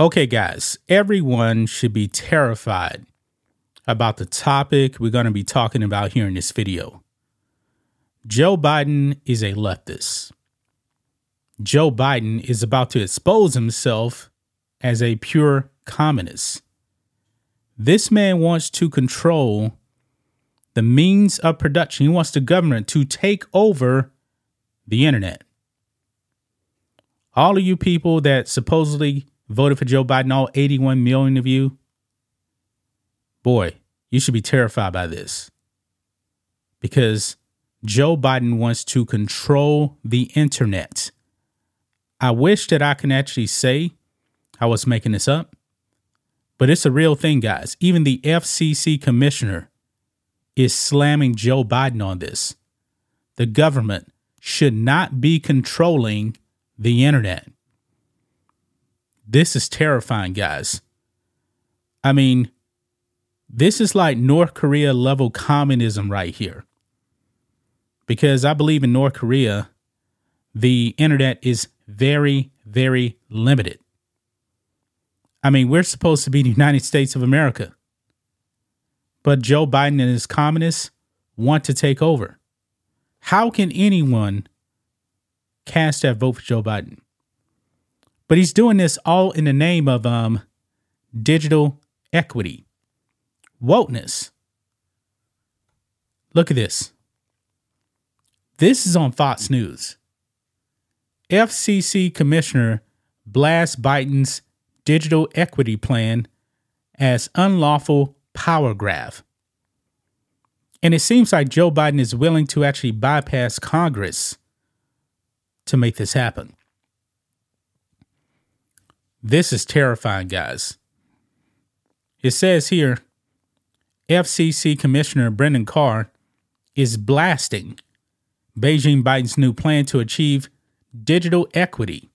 Okay, guys, everyone should be terrified about the topic we're going to be talking about here in this video. Joe Biden is a leftist. Joe Biden is about to expose himself as a pure communist. This man wants to control the means of production. He wants the government to take over the internet. All of you people that supposedly voted for Joe Biden, all 81 million of you, boy, you should be terrified by this because Joe Biden wants to control the internet. I wish that I can actually say I was making this up, but it's a real thing, guys. Even the FCC commissioner is slamming Joe Biden on this. The government should not be controlling the internet. This is terrifying, guys. I mean, this is like North Korea level communism right here. Because I believe in North Korea, the internet is very, very limited. I mean, we're supposed to be the United States of America. But Joe Biden and his communists want to take over. How can anyone cast that vote for Joe Biden? But he's doing this all in the name of um, digital equity, wokeness. Look at this. This is on Fox News. FCC Commissioner blasts Biden's digital equity plan as unlawful power grab. And it seems like Joe Biden is willing to actually bypass Congress to make this happen. This is terrifying, guys. It says here FCC Commissioner Brendan Carr is blasting Beijing Biden's new plan to achieve digital equity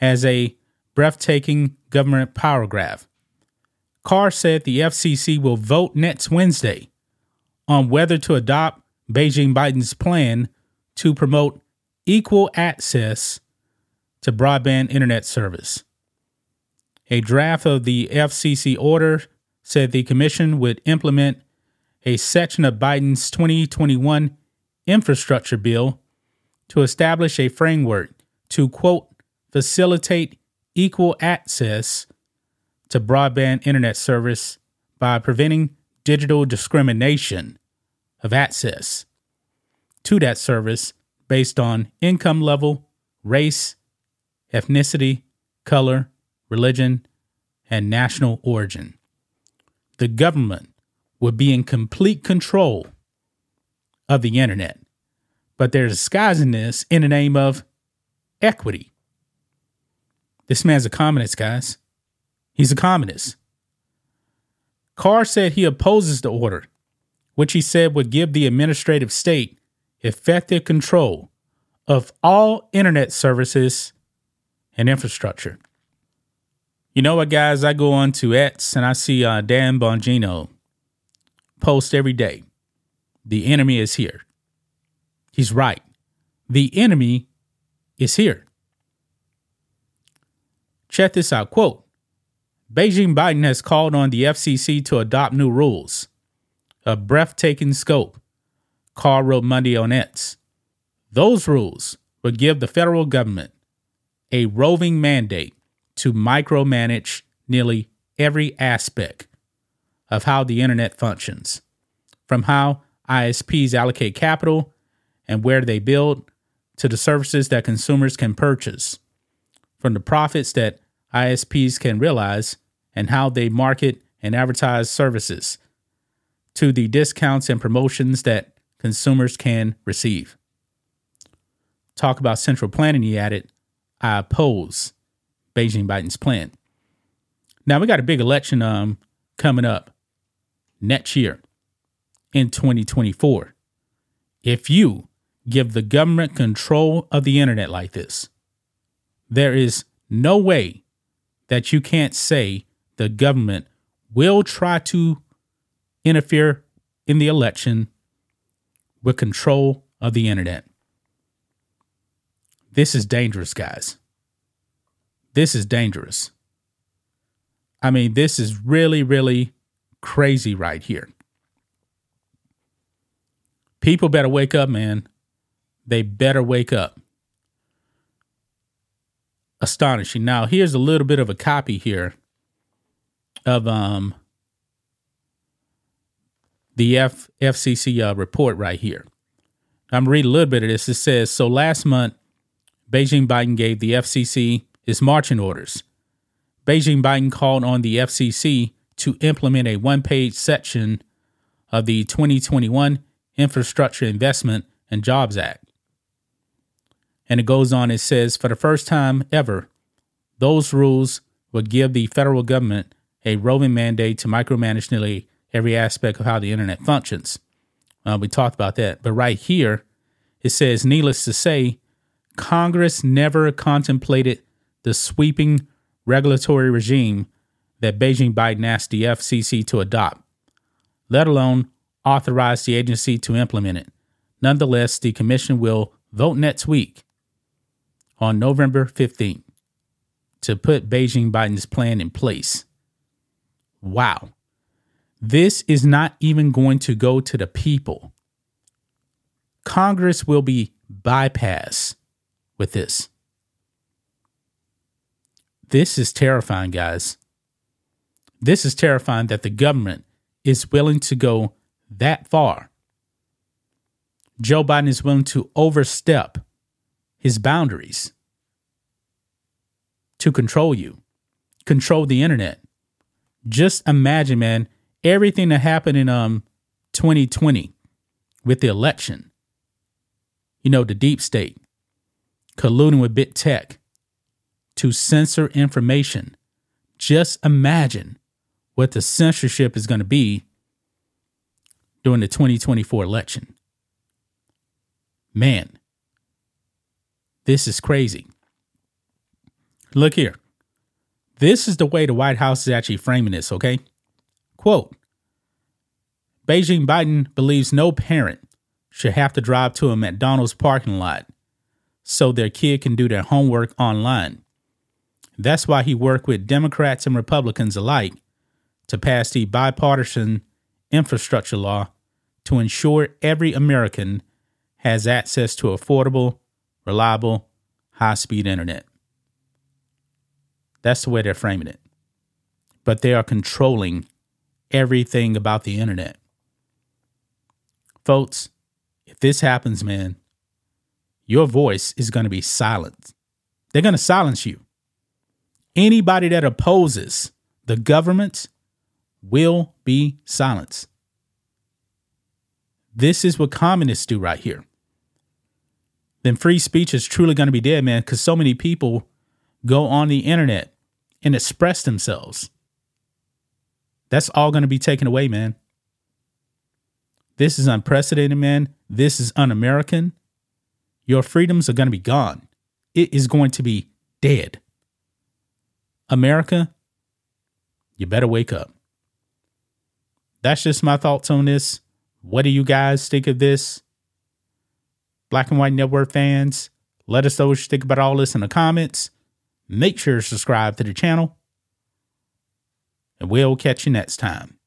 as a breathtaking government power grab. Carr said the FCC will vote next Wednesday on whether to adopt Beijing Biden's plan to promote equal access to broadband internet service. A draft of the FCC order said the commission would implement a section of Biden's 2021 infrastructure bill to establish a framework to, quote, facilitate equal access to broadband internet service by preventing digital discrimination of access to that service based on income level, race, ethnicity, color, religion, and national origin. The government would be in complete control of the internet, but they're disguising this in the name of equity. This man's a communist, guys. He's a communist. Carr said he opposes the order, which he said would give the administrative state effective control of all internet services and infrastructure. You know what, guys? I go on to X and I see uh, Dan Bongino post every day. The enemy is here. He's right. The enemy is here. Check this out. Quote Beijing Biden has called on the FCC to adopt new rules. A breathtaking scope, Carr wrote Monday on X. Those rules would give the federal government a roving mandate to micromanage nearly every aspect of how the internet functions, from how ISPs allocate capital and where they build to the services that consumers can purchase, from the profits that ISPs can realize and how they market and advertise services, to the discounts and promotions that consumers can receive. Talk about central planning, he added, I oppose Beijing Biden's plan. Now we got a big election um coming up next year in 2024. If you give the government control of the internet like this, there is no way that you can't say the government will try to interfere in the election with control of the internet. This is dangerous, guys. This is dangerous. I mean, this is really, really crazy right here. People better wake up, man. They better wake up. Astonishing. Now, here's a little bit of a copy here of um the F- FCC uh, report right here. I'm reading a little bit of this. It says so last month, Beijing Biden gave the FCC his marching orders. Beijing Biden called on the FCC to implement a one page section of the 2021 Infrastructure Investment and Jobs Act. And it goes on, it says, for the first time ever, those rules will give the federal government a roving mandate to micromanage nearly every aspect of how the internet functions. Uh, we talked about that. But right here, it says, needless to say, Congress never contemplated the sweeping regulatory regime that Beijing Biden asked the FCC to adopt, let alone authorize the agency to implement it. Nonetheless, the commission will vote next week on November 15th to put Beijing Biden's plan in place. Wow. This is not even going to go to the people. Congress will be bypassed with this. This is terrifying, guys. This is terrifying that the government is willing to go that far. Joe Biden is willing to overstep his boundaries to control you, control the internet. Just imagine, man, everything that happened in um 2020 with the election. You know, the deep state colluding with big tech to censor information. Just imagine what the censorship is going to be during the 2024 election. Man, this is crazy. Look here. This is the way the White House is actually framing this, okay? Quote Beijing Biden believes no parent should have to drive to a McDonald's parking lot so their kid can do their homework online. That's why he worked with Democrats and Republicans alike to pass the bipartisan infrastructure law to ensure every American has access to affordable, reliable, high speed internet. That's the way they're framing it. But they are controlling everything about the internet. Folks, if this happens, man, your voice is going to be silenced. They're going to silence you. Anybody that opposes the government will be silenced. This is what communists do right here. Then free speech is truly going to be dead, man, because so many people go on the internet and express themselves. That's all going to be taken away, man. This is unprecedented, man. This is un American. Your freedoms are going to be gone. It is going to be dead. America, you better wake up. That's just my thoughts on this. What do you guys think of this? Black and White Network fans, let us know what you think about all this in the comments. Make sure to subscribe to the channel. And we'll catch you next time.